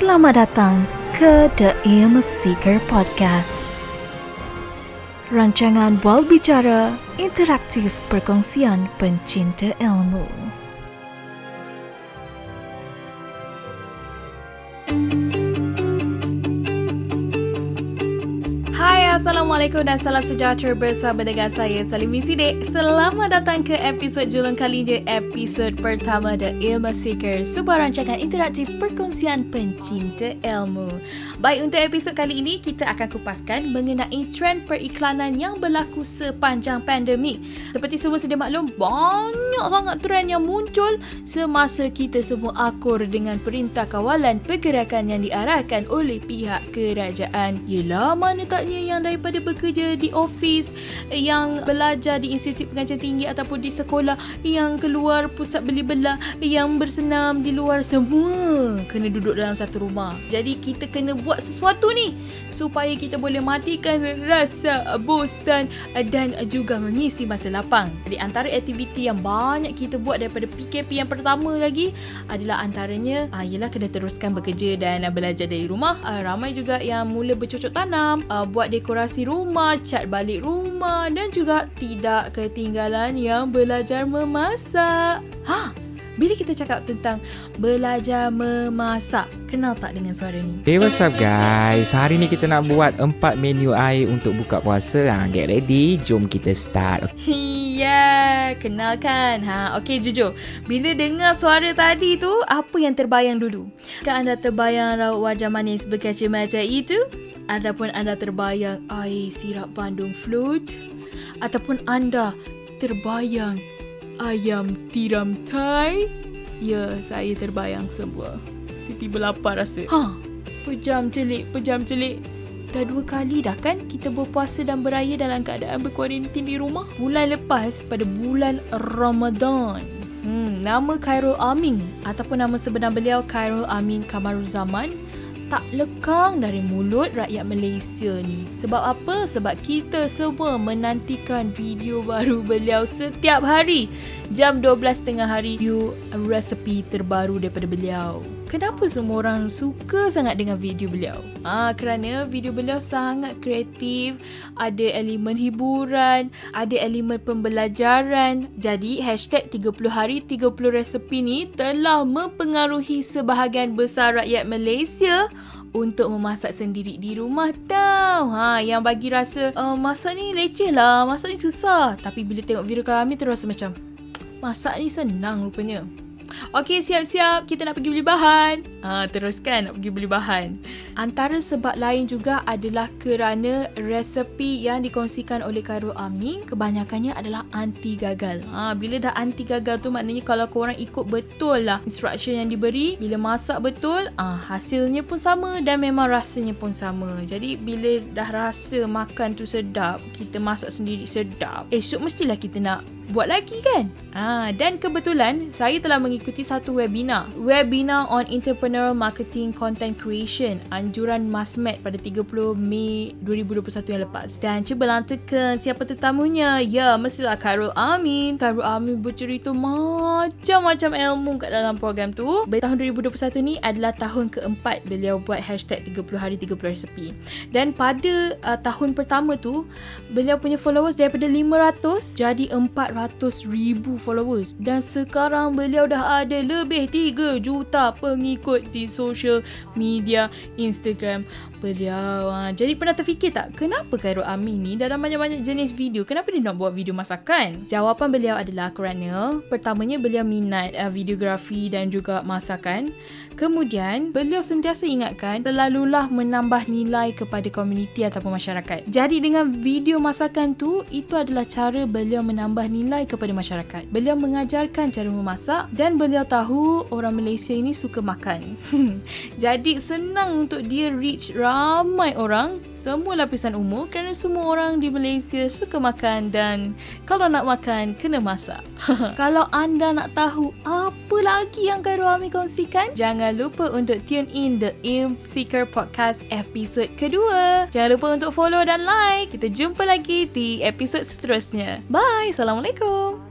Selamat datang ke The Ilm Seeker Podcast. Rancangan bual bicara interaktif perkongsian pencinta ilmu. Assalamualaikum dan salam sejahtera bersama dengan saya Salimi Sidik. Selamat datang ke episod julung kali je, episod pertama The Ilmu Seeker, sebuah rancangan interaktif perkongsian pencinta ilmu. Baik, untuk episod kali ini, kita akan kupaskan mengenai trend periklanan yang berlaku sepanjang pandemik. Seperti semua sedia maklum, banyak sangat trend yang muncul semasa kita semua akur dengan perintah kawalan pergerakan yang diarahkan oleh pihak kerajaan. Yelah, mana taknya yang daripada bekerja di office yang belajar di institut pengajian tinggi ataupun di sekolah yang keluar pusat beli belah yang bersenam di luar semua kena duduk dalam satu rumah jadi kita kena buat sesuatu ni supaya kita boleh matikan rasa bosan dan juga mengisi masa lapang jadi antara aktiviti yang banyak kita buat daripada PKP yang pertama lagi adalah antaranya uh, ialah kena teruskan bekerja dan uh, belajar dari rumah uh, ramai juga yang mula bercocok tanam uh, buat dekorasi rumah, cat balik rumah dan juga tidak ketinggalan yang belajar memasak. Ha, bila kita cakap tentang belajar memasak, kenal tak dengan suara ni? Hey, what's up guys? Hari ni kita nak buat empat menu air untuk buka puasa. Ha, get ready, jom kita start. Ya, kenalkan. Ha, okey jujur. Bila dengar suara tadi tu, apa yang terbayang dulu? Kan anda terbayang raut wajah manis berkacamata itu? Ataupun anda terbayang air sirap Bandung float? Ataupun anda terbayang ayam tiram Thai? Ya, saya terbayang semua. Tiba-tiba lapar rasa. Ha, pejam celik, pejam celik. Dah dua kali dah kan kita berpuasa dan beraya dalam keadaan berkuarantin di rumah. Bulan lepas pada bulan Ramadan. Hmm, nama Khairul Amin ataupun nama sebenar beliau Khairul Amin Kamarul Zaman tak lekang dari mulut rakyat Malaysia ni. Sebab apa? Sebab kita semua menantikan video baru beliau setiap hari. Jam 12 tengah hari, video resepi terbaru daripada beliau. Kenapa semua orang suka sangat dengan video beliau? Ah, kerana video beliau sangat kreatif, ada elemen hiburan, ada elemen pembelajaran. Jadi, hashtag 30 hari 30 resepi ni telah mempengaruhi sebahagian besar rakyat Malaysia untuk memasak sendiri di rumah tau. Ha, yang bagi rasa uh, masak ni leceh lah, masak ni susah. Tapi bila tengok video kami terasa macam masak ni senang rupanya. Okey, siap-siap. Kita nak pergi beli bahan. Ha, teruskan nak pergi beli bahan. Antara sebab lain juga adalah kerana resepi yang dikongsikan oleh Khairul Amin kebanyakannya adalah anti gagal. Ha, bila dah anti gagal tu maknanya kalau korang ikut betul lah instruction yang diberi, bila masak betul, ha, hasilnya pun sama dan memang rasanya pun sama. Jadi bila dah rasa makan tu sedap, kita masak sendiri sedap, esok mestilah kita nak buat lagi kan? Ah, dan kebetulan saya telah mengikuti satu webinar. Webinar on Entrepreneur Marketing Content Creation anjuran Masmed pada 30 Mei 2021 yang lepas. Dan cuba lantakan siapa tetamunya. Ya, mestilah Khairul Amin. Khairul Amin bercerita macam-macam ilmu kat dalam program tu. Tahun 2021 ni adalah tahun keempat beliau buat hashtag 30 hari 30 resepi. Dan pada uh, tahun pertama tu, beliau punya followers daripada 500 jadi 400 ribu followers dan sekarang beliau dah ada lebih 3 juta pengikut di social media Instagram beliau. Ha, jadi pernah terfikir tak kenapa Khairul Amin ni dalam banyak-banyak jenis video kenapa dia nak buat video masakan? Jawapan beliau adalah kerana pertamanya beliau minat uh, videografi dan juga masakan. Kemudian, beliau sentiasa ingatkan terlalulah menambah nilai kepada komuniti ataupun masyarakat. Jadi dengan video masakan tu, itu adalah cara beliau menambah nilai kepada masyarakat. Beliau mengajarkan cara memasak dan beliau tahu orang Malaysia ini suka makan. Jadi senang untuk dia reach ramai orang, semua lapisan umur kerana semua orang di Malaysia suka makan dan kalau nak makan, kena masak. kalau anda nak tahu apa lagi yang Khairul Ami kongsikan, jangan lupa untuk tune in The Ilm Seeker Podcast episod kedua. Jangan lupa untuk follow dan like. Kita jumpa lagi di episod seterusnya. Bye. Assalamualaikum.